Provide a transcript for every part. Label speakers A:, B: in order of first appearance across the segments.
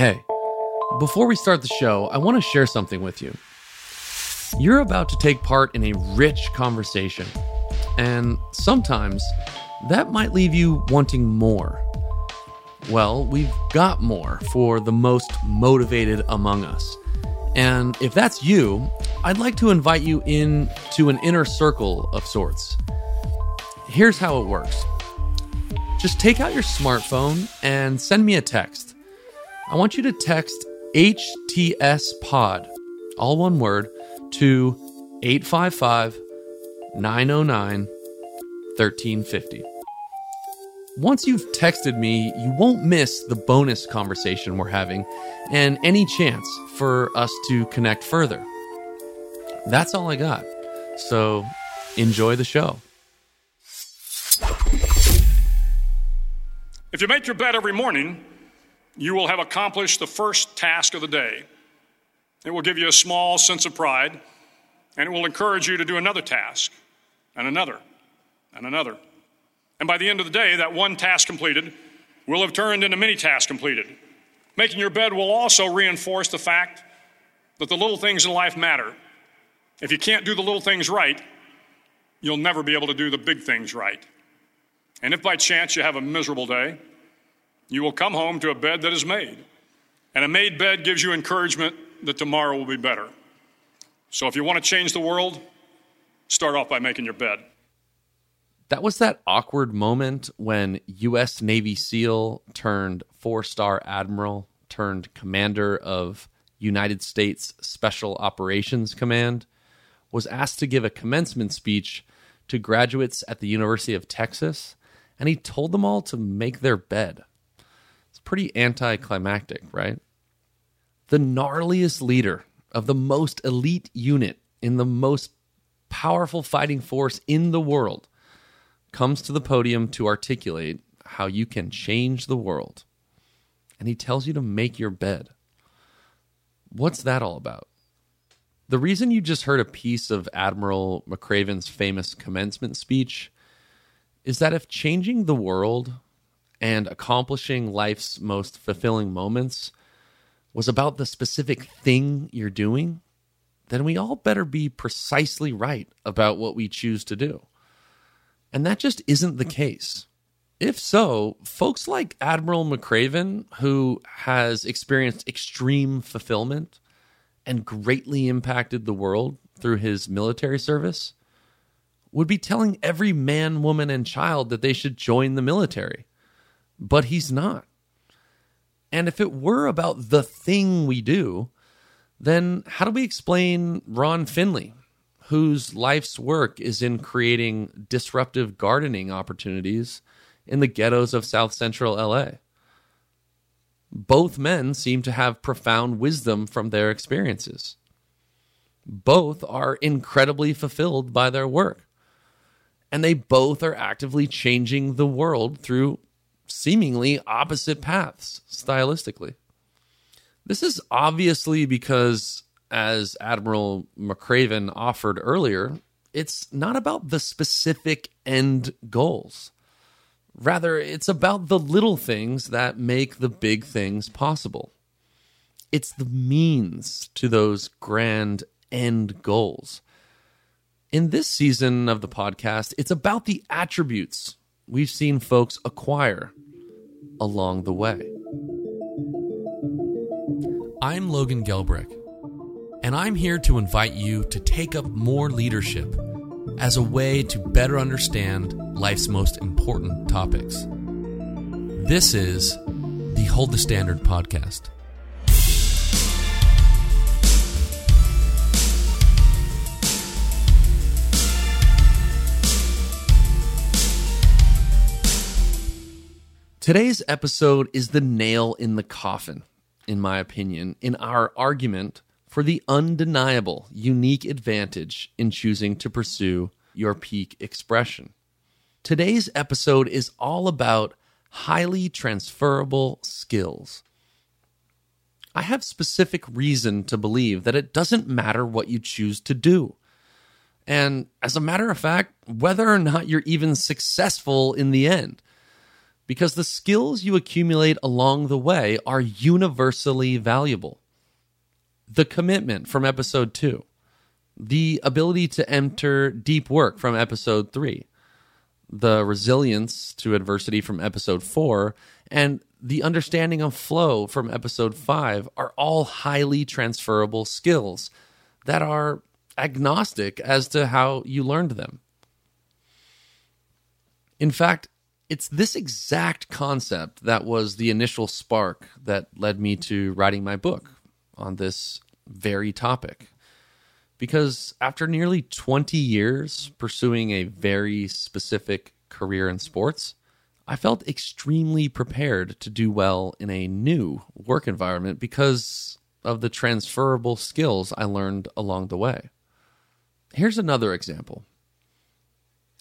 A: Hey, before we start the show, I want to share something with you. You're about to take part in a rich conversation, and sometimes that might leave you wanting more. Well, we've got more for the most motivated among us. And if that's you, I'd like to invite you in to an inner circle of sorts. Here's how it works. Just take out your smartphone and send me a text. I want you to text HTS Pod, all one word, to 855 909 1350. Once you've texted me, you won't miss the bonus conversation we're having and any chance for us to connect further. That's all I got. So enjoy the show.
B: If you make your bed every morning, you will have accomplished the first task of the day. It will give you a small sense of pride, and it will encourage you to do another task, and another, and another. And by the end of the day, that one task completed will have turned into many tasks completed. Making your bed will also reinforce the fact that the little things in life matter. If you can't do the little things right, you'll never be able to do the big things right. And if by chance you have a miserable day, you will come home to a bed that is made. And a made bed gives you encouragement that tomorrow will be better. So if you want to change the world, start off by making your bed.
A: That was that awkward moment when U.S. Navy SEAL turned four star admiral turned commander of United States Special Operations Command was asked to give a commencement speech to graduates at the University of Texas, and he told them all to make their bed. It's pretty anticlimactic, right? The gnarliest leader of the most elite unit in the most powerful fighting force in the world comes to the podium to articulate how you can change the world. And he tells you to make your bed. What's that all about? The reason you just heard a piece of Admiral McRaven's famous commencement speech is that if changing the world and accomplishing life's most fulfilling moments was about the specific thing you're doing, then we all better be precisely right about what we choose to do. And that just isn't the case. If so, folks like Admiral McRaven, who has experienced extreme fulfillment and greatly impacted the world through his military service, would be telling every man, woman, and child that they should join the military. But he's not. And if it were about the thing we do, then how do we explain Ron Finley, whose life's work is in creating disruptive gardening opportunities in the ghettos of South Central LA? Both men seem to have profound wisdom from their experiences. Both are incredibly fulfilled by their work. And they both are actively changing the world through seemingly opposite paths stylistically. This is obviously because, as Admiral McRaven offered earlier, it's not about the specific end goals. Rather, it's about the little things that make the big things possible. It's the means to those grand end goals. In this season of the podcast, it's about the attributes we've seen folks acquire along the way. I'm Logan Gelbrich, and I'm here to invite you to take up more leadership as a way to better understand life's most important topics. This is the Hold the Standard podcast. Today's episode is the nail in the coffin, in my opinion, in our argument for the undeniable unique advantage in choosing to pursue your peak expression. Today's episode is all about highly transferable skills. I have specific reason to believe that it doesn't matter what you choose to do. And as a matter of fact, whether or not you're even successful in the end because the skills you accumulate along the way are universally valuable. The commitment from episode two, the ability to enter deep work from episode three, the resilience to adversity from episode four, and the understanding of flow from episode five are all highly transferable skills that are agnostic as to how you learned them. In fact, it's this exact concept that was the initial spark that led me to writing my book on this very topic. Because after nearly 20 years pursuing a very specific career in sports, I felt extremely prepared to do well in a new work environment because of the transferable skills I learned along the way. Here's another example.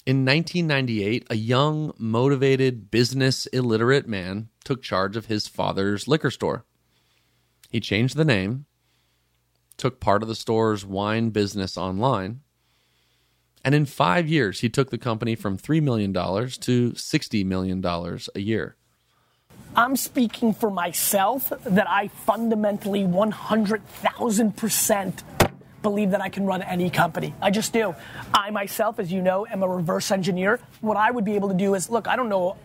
A: In 1998, a young, motivated, business illiterate man took charge of his father's liquor store. He changed the name, took part of the store's wine business online, and in five years, he took the company from $3 million to $60 million a year.
C: I'm speaking for myself that I fundamentally 100,000% believe that I can run any company. I just do. I myself, as you know, am a reverse engineer. What I would be able to do is look, I don't know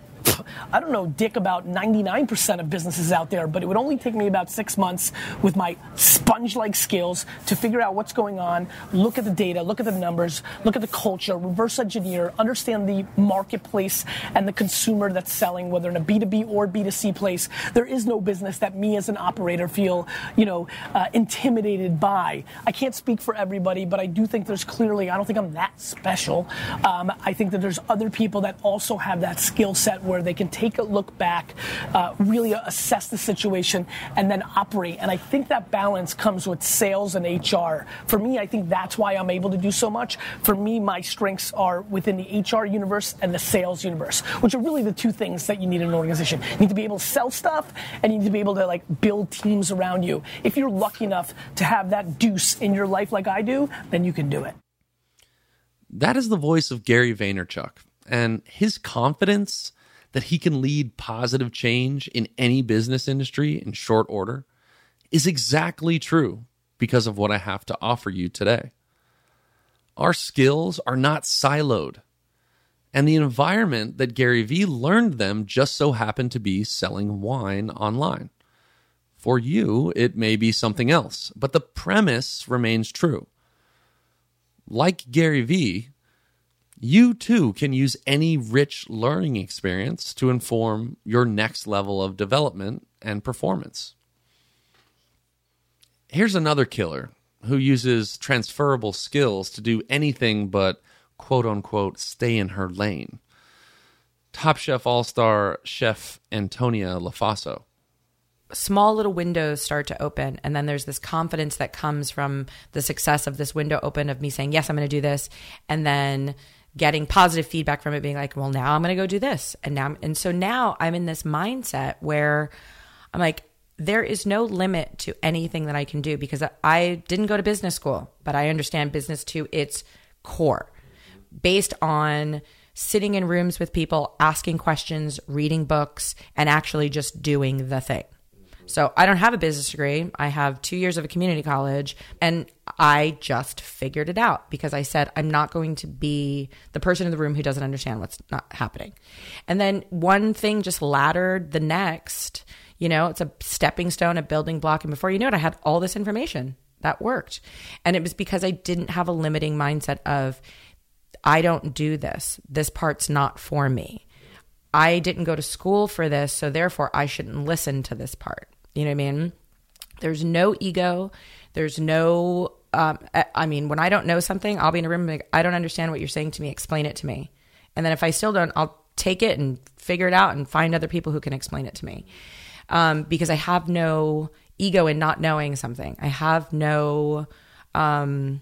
C: I don't know dick about 99% of businesses out there, but it would only take me about six months with my sponge like skills to figure out what's going on, look at the data, look at the numbers, look at the culture, reverse engineer, understand the marketplace and the consumer that's selling, whether in a B2B or B2C place. There is no business that me as an operator feel, you know, uh, intimidated by. I can't speak for everybody, but I do think there's clearly, I don't think I'm that special. Um, I think that there's other people that also have that skill set where they can take a look back, uh, really assess the situation, and then operate. And I think that balance comes with sales and HR. For me, I think that's why I'm able to do so much. For me, my strengths are within the HR universe and the sales universe, which are really the two things that you need in an organization. You need to be able to sell stuff, and you need to be able to like build teams around you. If you're lucky enough to have that deuce in your life like I do, then you can do it.
A: That is the voice of Gary Vaynerchuk, and his confidence that he can lead positive change in any business industry in short order is exactly true because of what I have to offer you today. Our skills are not siloed, and the environment that Gary Vee learned them just so happened to be selling wine online. For you, it may be something else, but the premise remains true. Like Gary Vee, you too can use any rich learning experience to inform your next level of development and performance. Here's another killer who uses transferable skills to do anything but quote unquote stay in her lane. Top Chef All Star Chef Antonia Lofaso
D: small little windows start to open and then there's this confidence that comes from the success of this window open of me saying yes i'm going to do this and then getting positive feedback from it being like well now i'm going to go do this. And now and so now i'm in this mindset where i'm like there is no limit to anything that i can do because i didn't go to business school but i understand business to its core. Based on sitting in rooms with people asking questions reading books and actually just doing the thing so I don't have a business degree. I have two years of a community college, and I just figured it out because I said I'm not going to be the person in the room who doesn't understand what's not happening. And then one thing just laddered the next. You know, it's a stepping stone, a building block, and before you know it, I had all this information that worked, and it was because I didn't have a limiting mindset of I don't do this. This part's not for me. I didn't go to school for this, so therefore I shouldn't listen to this part. You know what I mean? There's no ego. There's no, um, I mean, when I don't know something, I'll be in a room like, I don't understand what you're saying to me. Explain it to me. And then if I still don't, I'll take it and figure it out and find other people who can explain it to me. Um, because I have no ego in not knowing something. I have no, um,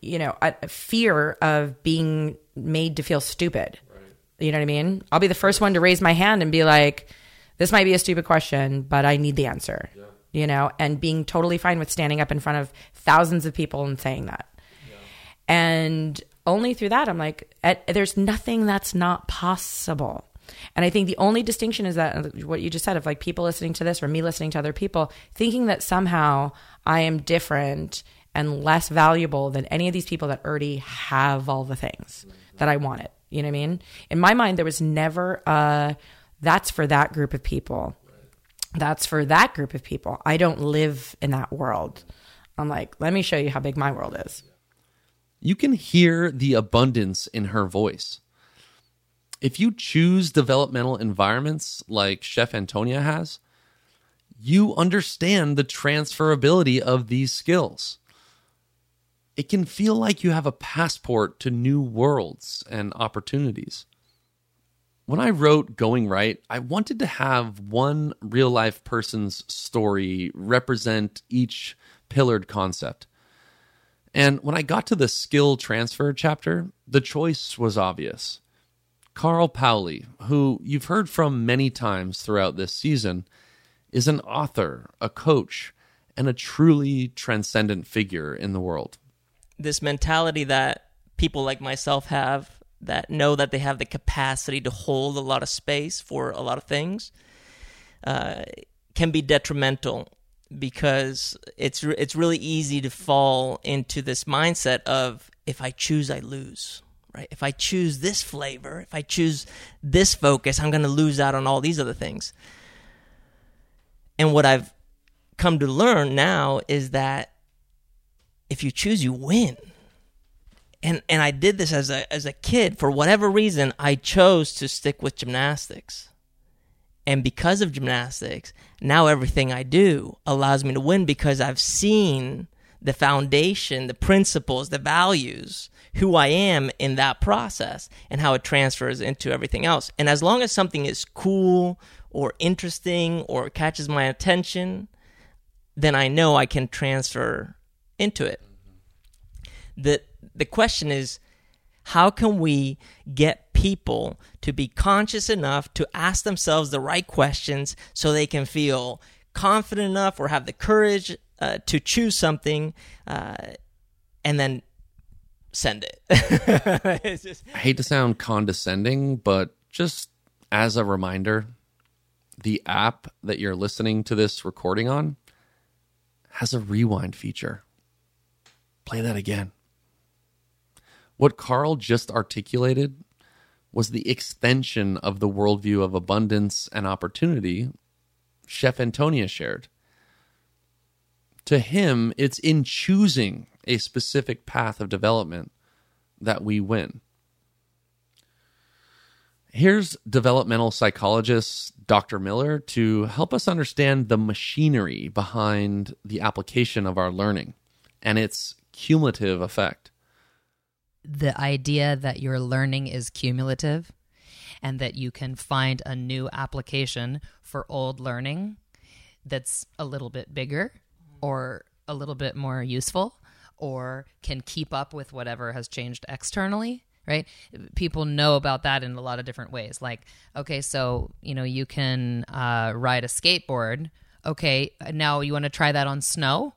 D: you know, a fear of being made to feel stupid. Right. You know what I mean? I'll be the first one to raise my hand and be like, this might be a stupid question, but I need the answer. Yeah. You know, and being totally fine with standing up in front of thousands of people and saying that. Yeah. And only through that, I'm like, there's nothing that's not possible. And I think the only distinction is that uh, what you just said of like people listening to this or me listening to other people, thinking that somehow I am different and less valuable than any of these people that already have all the things mm-hmm. that I wanted. You know what I mean? In my mind, there was never a that's for that group of people. That's for that group of people. I don't live in that world. I'm like, let me show you how big my world is.
A: You can hear the abundance in her voice. If you choose developmental environments like Chef Antonia has, you understand the transferability of these skills. It can feel like you have a passport to new worlds and opportunities. When I wrote Going Right, I wanted to have one real life person's story represent each pillared concept. And when I got to the skill transfer chapter, the choice was obvious. Carl Paoli, who you've heard from many times throughout this season, is an author, a coach, and a truly transcendent figure in the world.
E: This mentality that people like myself have that know that they have the capacity to hold a lot of space for a lot of things uh, can be detrimental because it's it's really easy to fall into this mindset of if I choose, I lose. Right? If I choose this flavor, if I choose this focus, I'm going to lose out on all these other things. And what I've come to learn now is that if you choose, you win. And and I did this as a as a kid for whatever reason. I chose to stick with gymnastics and because of gymnastics, now everything I do allows me to win because I've seen the foundation, the principles, the values, who I am in that process and how it transfers into everything else. And as long as something is cool or interesting or catches my attention, then I know I can transfer into it. The the question is how can we get people to be conscious enough to ask themselves the right questions so they can feel confident enough or have the courage uh, to choose something uh, and then send it.
A: just... I hate to sound condescending, but just as a reminder, the app that you're listening to this recording on has a rewind feature. Play that again. What Carl just articulated was the extension of the worldview of abundance and opportunity Chef Antonia shared. To him, it's in choosing a specific path of development that we win. Here's developmental psychologist Dr. Miller to help us understand the machinery behind the application of our learning and its cumulative effect
F: the idea that your learning is cumulative and that you can find a new application for old learning that's a little bit bigger or a little bit more useful or can keep up with whatever has changed externally right? People know about that in a lot of different ways. Like okay so you know you can uh, ride a skateboard. Okay now you want to try that on snow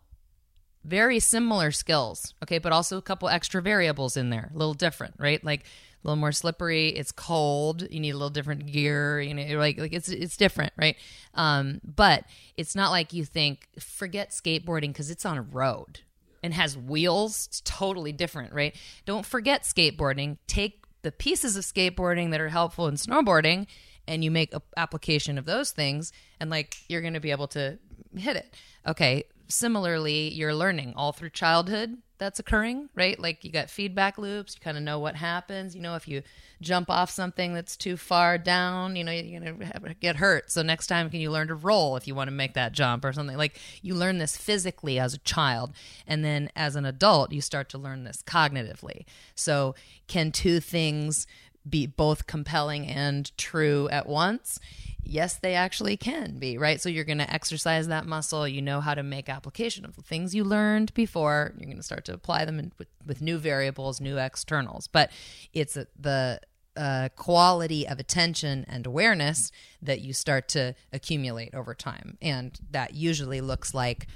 F: very similar skills, okay, but also a couple extra variables in there, a little different, right? Like a little more slippery. It's cold. You need a little different gear. You know, like like it's it's different, right? Um, but it's not like you think forget skateboarding because it's on a road and has wheels. It's totally different, right? Don't forget skateboarding. Take the pieces of skateboarding that are helpful in snowboarding, and you make a application of those things, and like you're going to be able to hit it. Okay, similarly, you're learning all through childhood that's occurring, right? Like you got feedback loops, you kind of know what happens. You know, if you jump off something that's too far down, you know, you're going to get hurt. So next time, can you learn to roll if you want to make that jump or something? Like you learn this physically as a child. And then as an adult, you start to learn this cognitively. So can two things be both compelling and true at once? yes, they actually can be, right? So you're going to exercise that muscle. You know how to make application of the things you learned before. You're going to start to apply them in, with, with new variables, new externals. But it's the uh, quality of attention and awareness that you start to accumulate over time. And that usually looks like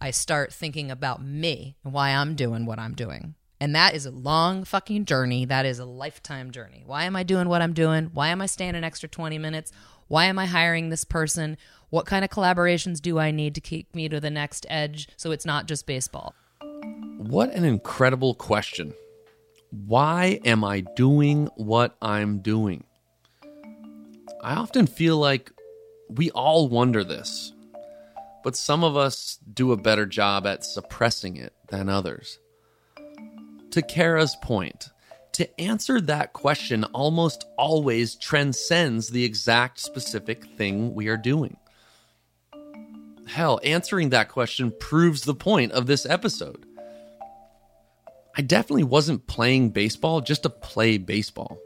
F: I start thinking about me and why I'm doing what I'm doing And that is a long fucking journey. That is a lifetime journey. Why am I doing what I'm doing? Why am I staying an extra 20 minutes? Why am I hiring this person? What kind of collaborations do I need to keep me to the next edge so it's not just baseball?
A: What an incredible question. Why am I doing what I'm doing? I often feel like we all wonder this, but some of us do a better job at suppressing it than others. To Kara's point, to answer that question almost always transcends the exact specific thing we are doing. Hell, answering that question proves the point of this episode. I definitely wasn't playing baseball just to play baseball.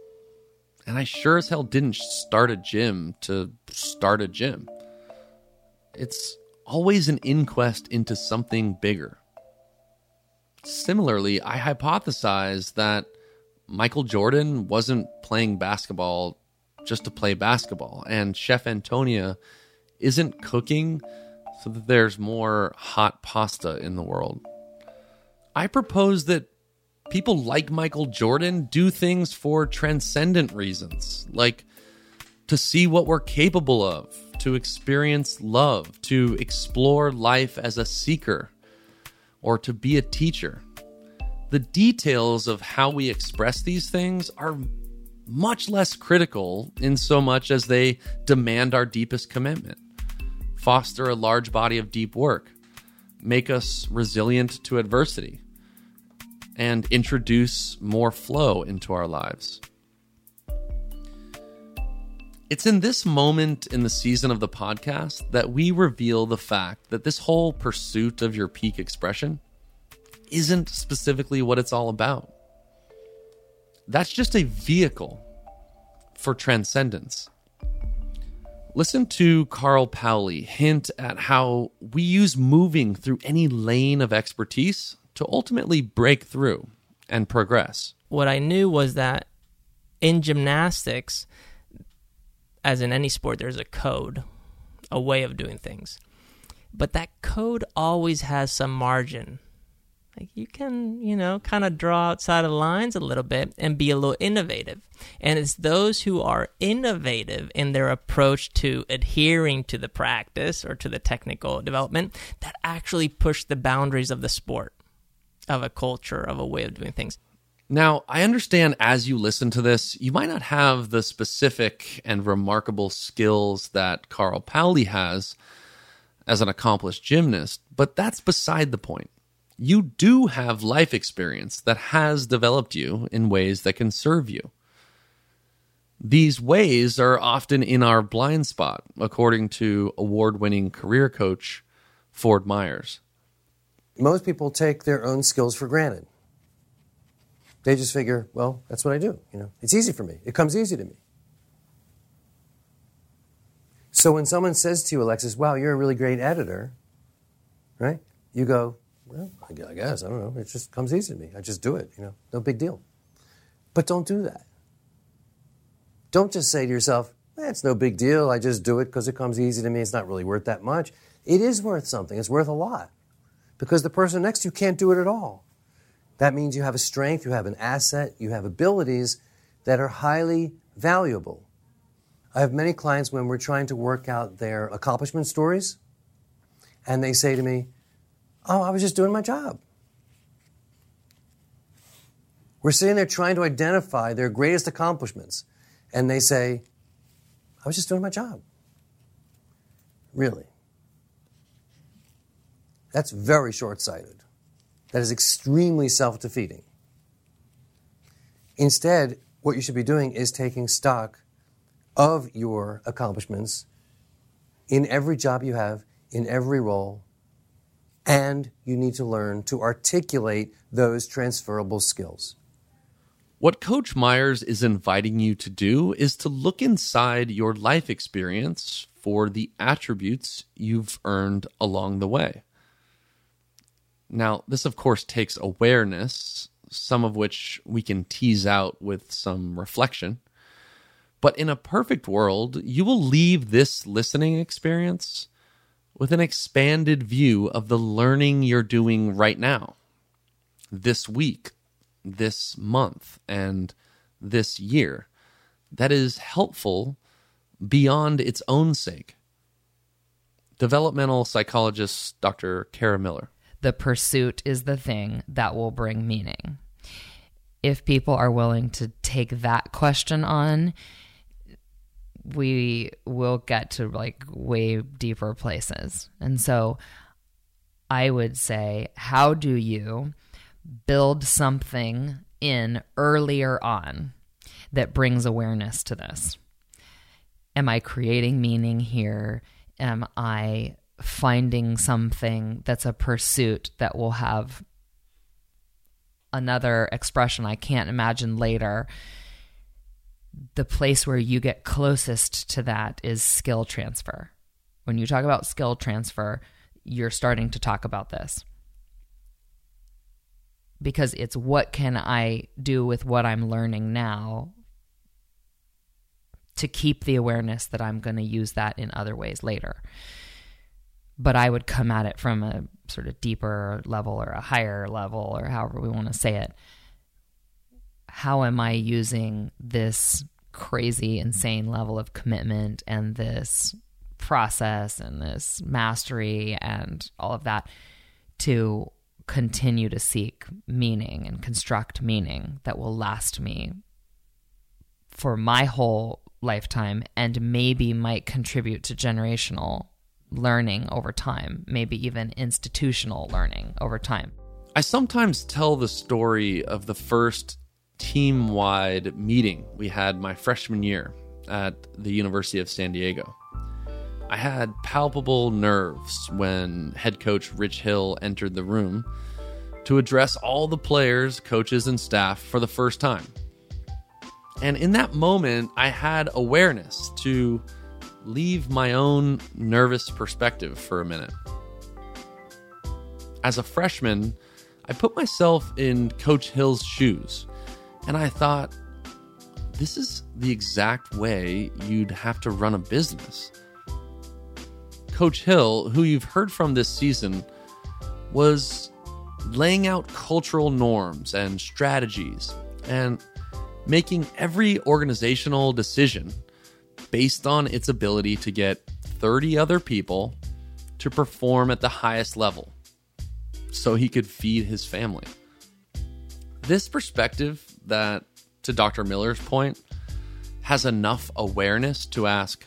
A: And I sure as hell didn't start a gym to start a gym. It's always an inquest into something bigger. Similarly, I hypothesize that Michael Jordan wasn't playing basketball just to play basketball, and Chef Antonia isn't cooking so that there's more hot pasta in the world. I propose that people like Michael Jordan do things for transcendent reasons, like to see what we're capable of, to experience love, to explore life as a seeker or to be a teacher. The details of how we express these things are much less critical in so much as they demand our deepest commitment, foster a large body of deep work, make us resilient to adversity, and introduce more flow into our lives. It's in this moment in the season of the podcast that we reveal the fact that this whole pursuit of your peak expression isn't specifically what it's all about. That's just a vehicle for transcendence. Listen to Carl Paoli hint at how we use moving through any lane of expertise to ultimately break through and progress.
E: What I knew was that in gymnastics, as in any sport, there's a code, a way of doing things. But that code always has some margin. Like you can, you know, kind of draw outside of the lines a little bit and be a little innovative. And it's those who are innovative in their approach to adhering to the practice or to the technical development that actually push the boundaries of the sport, of a culture, of a way of doing things.
A: Now, I understand as you listen to this, you might not have the specific and remarkable skills that Carl Paoli has as an accomplished gymnast, but that's beside the point. You do have life experience that has developed you in ways that can serve you. These ways are often in our blind spot, according to award winning career coach Ford Myers.
G: Most people take their own skills for granted. They just figure, well, that's what I do. You know, it's easy for me. It comes easy to me. So when someone says to you, Alexis, wow, you're a really great editor, right? You go, well, I guess, I don't know. It just comes easy to me. I just do it, you know, no big deal. But don't do that. Don't just say to yourself, eh, it's no big deal. I just do it because it comes easy to me. It's not really worth that much. It is worth something. It's worth a lot because the person next to you can't do it at all. That means you have a strength, you have an asset, you have abilities that are highly valuable. I have many clients when we're trying to work out their accomplishment stories, and they say to me, Oh, I was just doing my job. We're sitting there trying to identify their greatest accomplishments, and they say, I was just doing my job. Really? That's very short sighted. That is extremely self defeating. Instead, what you should be doing is taking stock of your accomplishments in every job you have, in every role, and you need to learn to articulate those transferable skills.
A: What Coach Myers is inviting you to do is to look inside your life experience for the attributes you've earned along the way. Now, this of course takes awareness, some of which we can tease out with some reflection. But in a perfect world, you will leave this listening experience with an expanded view of the learning you're doing right now, this week, this month and this year that is helpful beyond its own sake? Developmental psychologist Dr. Kara Miller.
F: The pursuit is the thing that will bring meaning. If people are willing to take that question on, we will get to like way deeper places. And so I would say, how do you build something in earlier on that brings awareness to this? Am I creating meaning here? Am I finding something that's a pursuit that will have another expression I can't imagine later? The place where you get closest to that is skill transfer. When you talk about skill transfer, you're starting to talk about this because it's what can I do with what I'm learning now to keep the awareness that I'm going to use that in other ways later. But I would come at it from a sort of deeper level or a higher level or however we want to say it. How am I using this crazy, insane level of commitment and this process and this mastery and all of that to continue to seek meaning and construct meaning that will last me for my whole lifetime and maybe might contribute to generational learning over time, maybe even institutional learning over time.
A: I sometimes tell the story of the first team wide meeting we had my freshman year at the University of San Diego. I had palpable nerves when head coach Rich Hill entered the room to address all the players, coaches, and staff for the first time. And in that moment, I had awareness to leave my own nervous perspective for a minute. As a freshman, I put myself in Coach Hill's shoes, and I thought, this is the exact way you'd have to run a business. Coach Hill, who you've heard from this season, was laying out cultural norms and strategies and making every organizational decision based on its ability to get 30 other people to perform at the highest level so he could feed his family. This perspective, that to Dr. Miller's point, has enough awareness to ask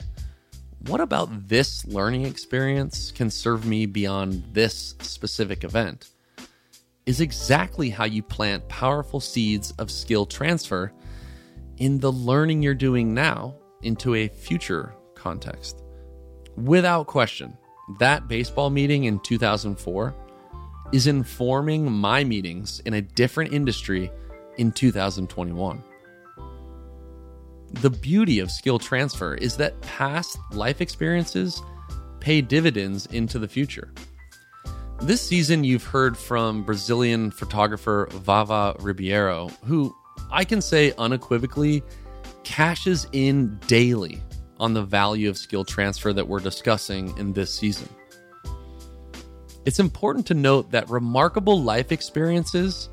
A: what about this learning experience can serve me beyond this specific event? Is exactly how you plant powerful seeds of skill transfer in the learning you're doing now into a future context. Without question, that baseball meeting in 2004 is informing my meetings in a different industry in 2021. The beauty of skill transfer is that past life experiences pay dividends into the future. This season, you've heard from Brazilian photographer Vava Ribeiro, who I can say unequivocally cashes in daily on the value of skill transfer that we're discussing in this season. It's important to note that remarkable life experiences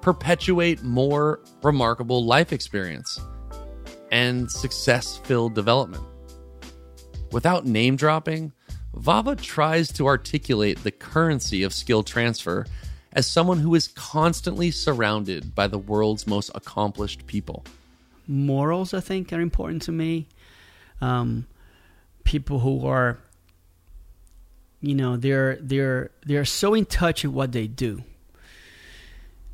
A: perpetuate more remarkable life experience and success filled development. Without name dropping, Vava tries to articulate the currency of skill transfer as someone who is constantly surrounded by the world's most accomplished people.
H: Morals, I think, are important to me. Um, people who are, you know, they're they're they're so in touch with what they do,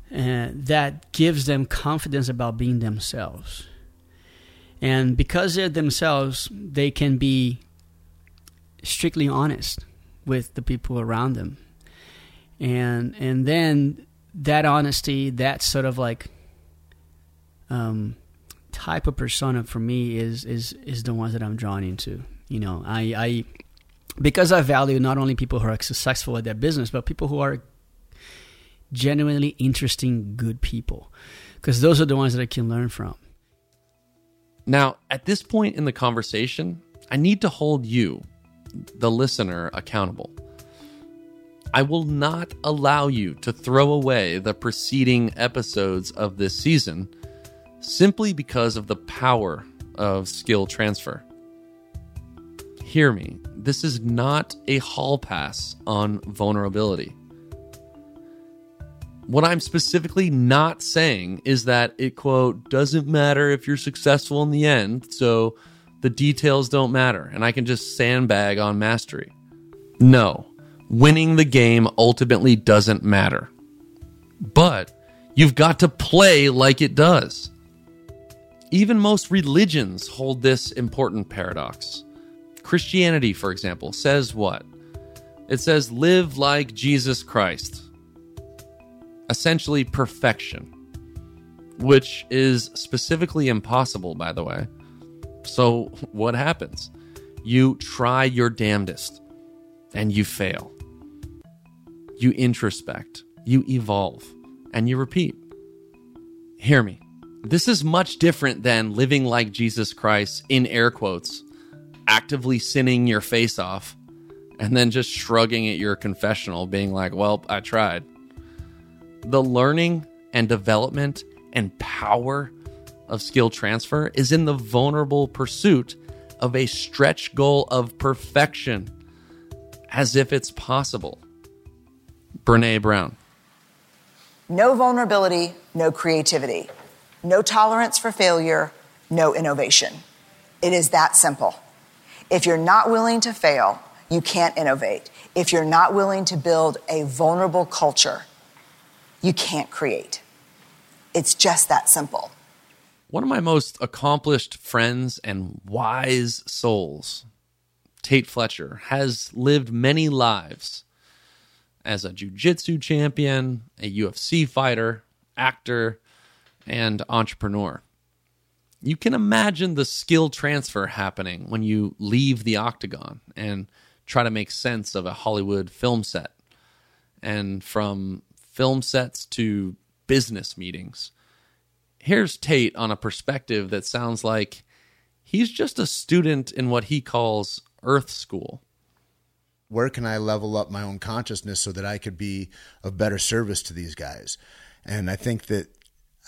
H: and that gives them confidence about being themselves. And because they're themselves, they can be strictly honest with the people around them. And and then that honesty, that sort of like um, type of persona for me is is is the ones that I'm drawn into. You know, I, I because I value not only people who are successful at their business, but people who are genuinely interesting, good people, because those are the ones that I can learn from.
A: Now, at this point in the conversation, I need to hold you, the listener, accountable. I will not allow you to throw away the preceding episodes of this season simply because of the power of skill transfer. Hear me, this is not a hall pass on vulnerability. What I'm specifically not saying is that it, quote, doesn't matter if you're successful in the end, so the details don't matter, and I can just sandbag on mastery. No, winning the game ultimately doesn't matter. But you've got to play like it does. Even most religions hold this important paradox. Christianity, for example, says what? It says, live like Jesus Christ. Essentially, perfection, which is specifically impossible, by the way. So, what happens? You try your damnedest and you fail. You introspect, you evolve, and you repeat. Hear me. This is much different than living like Jesus Christ, in air quotes, actively sinning your face off, and then just shrugging at your confessional, being like, well, I tried. The learning and development and power of skill transfer is in the vulnerable pursuit of a stretch goal of perfection, as if it's possible. Brene Brown.
I: No vulnerability, no creativity. No tolerance for failure, no innovation. It is that simple. If you're not willing to fail, you can't innovate. If you're not willing to build a vulnerable culture, you can't create. It's just that simple.
A: One of my most accomplished friends and wise souls, Tate Fletcher, has lived many lives as a jiu-jitsu champion, a UFC fighter, actor, and entrepreneur. You can imagine the skill transfer happening when you leave the octagon and try to make sense of a Hollywood film set. And from film sets to business meetings here's Tate on a perspective that sounds like he's just a student in what he calls Earth School.
J: Where can I level up my own consciousness so that I could be of better service to these guys? And I think that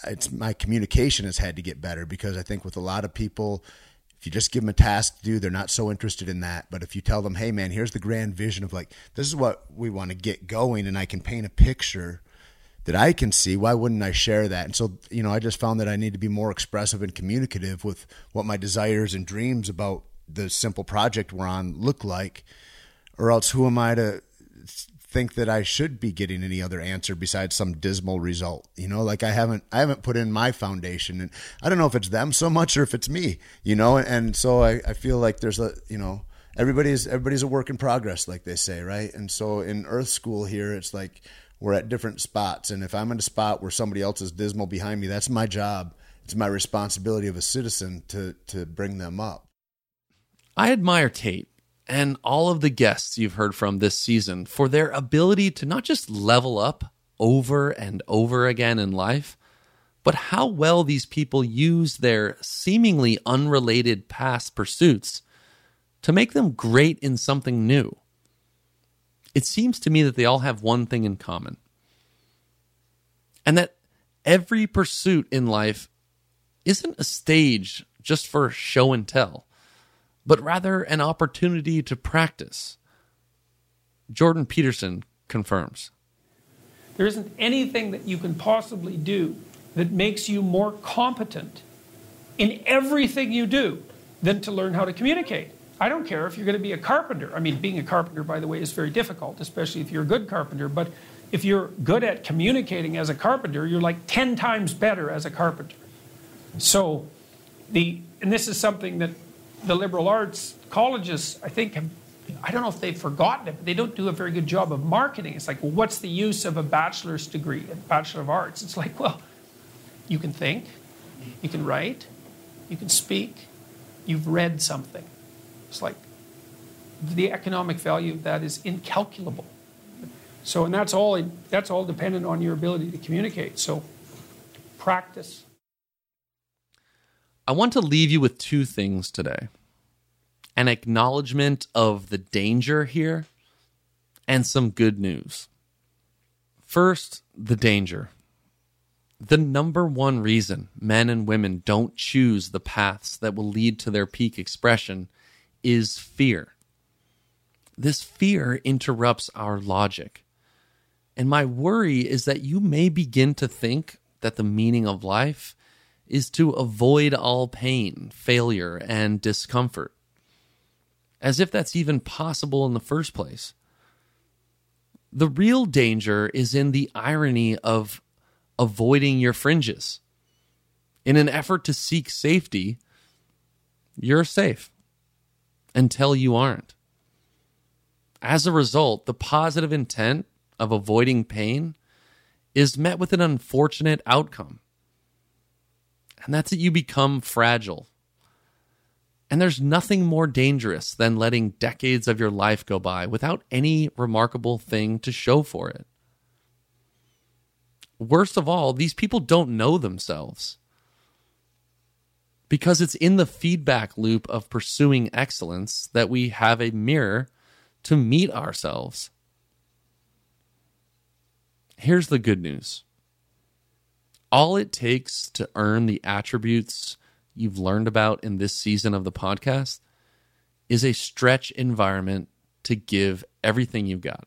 J: it's my communication has had to get better because I think with a lot of people, if you just give them a task to do, they're not so interested in that. But if you tell them, hey man, here's the grand vision of like, this is what we want to get going, and I can paint a picture that I can see, why wouldn't I share that? And so, you know, I just found that I need to be more expressive and communicative with what my desires and dreams about the simple project we're on look like, or else who am I to think that I should be getting any other answer besides some dismal result? You know, like I haven't, I haven't put in my foundation, and I don't know if it's them so much or if it's me. You know, and so I, I feel like there's a, you know, everybody's everybody's a work in progress, like they say, right? And so in Earth School here, it's like we're at different spots. And if I'm in a spot where somebody else is dismal behind me, that's my job. It's my responsibility of a citizen to, to bring them up.
A: I admire Tate and all of the guests you've heard from this season for their ability to not just level up over and over again in life, but how well these people use their seemingly unrelated past pursuits to make them great in something new it seems to me that they all have one thing in common. And that every pursuit in life isn't a stage just for show and tell, but rather an opportunity to practice. Jordan Peterson confirms.
K: There isn't anything that you can possibly do that makes you more competent in everything you do than to learn how to communicate. I don't care if you're going to be a carpenter. I mean, being a carpenter, by the way, is very difficult, especially if you're a good carpenter. But if you're good at communicating as a carpenter, you're like 10 times better as a carpenter. So, the, and this is something that the liberal arts colleges, I think, have, I don't know if they've forgotten it, but they don't do a very good job of marketing. It's like, well, what's the use of a bachelor's degree, a bachelor of arts? It's like, well, you can think, you can write, you can speak, you've read something. It's like the economic value of that is incalculable. So, and that's all, that's all dependent on your ability to communicate. So, practice.
A: I want to leave you with two things today an acknowledgement of the danger here, and some good news. First, the danger. The number one reason men and women don't choose the paths that will lead to their peak expression is fear. This fear interrupts our logic. And my worry is that you may begin to think that the meaning of life is to avoid all pain, failure, and discomfort. As if that's even possible in the first place. The real danger is in the irony of avoiding your fringes. In an effort to seek safety, you're safe until you aren't. As a result, the positive intent of avoiding pain is met with an unfortunate outcome. And that's that you become fragile. And there's nothing more dangerous than letting decades of your life go by without any remarkable thing to show for it. Worst of all, these people don't know themselves. Because it's in the feedback loop of pursuing excellence that we have a mirror to meet ourselves. Here's the good news all it takes to earn the attributes you've learned about in this season of the podcast is a stretch environment to give everything you've got.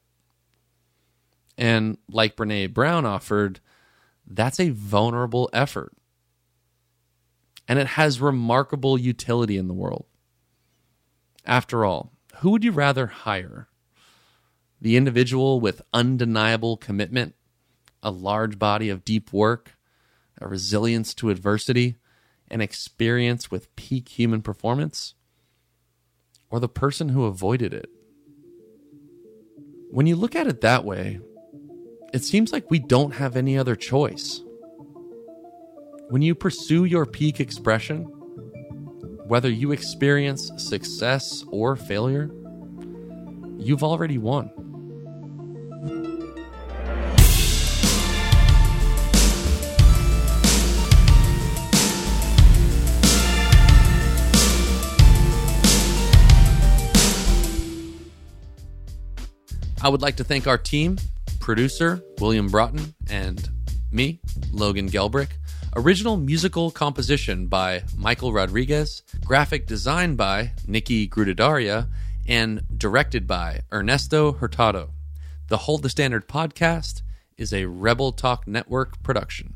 A: And like Brene Brown offered, that's a vulnerable effort. And it has remarkable utility in the world. After all, who would you rather hire? The individual with undeniable commitment, a large body of deep work, a resilience to adversity, an experience with peak human performance, or the person who avoided it? When you look at it that way, it seems like we don't have any other choice. When you pursue your peak expression, whether you experience success or failure, you've already won. I would like to thank our team, producer William Broughton, and me, Logan Gelbrich. Original musical composition by Michael Rodriguez, graphic design by Nikki Grudidaria, and directed by Ernesto Hurtado. The Hold the Standard podcast is a Rebel Talk Network production.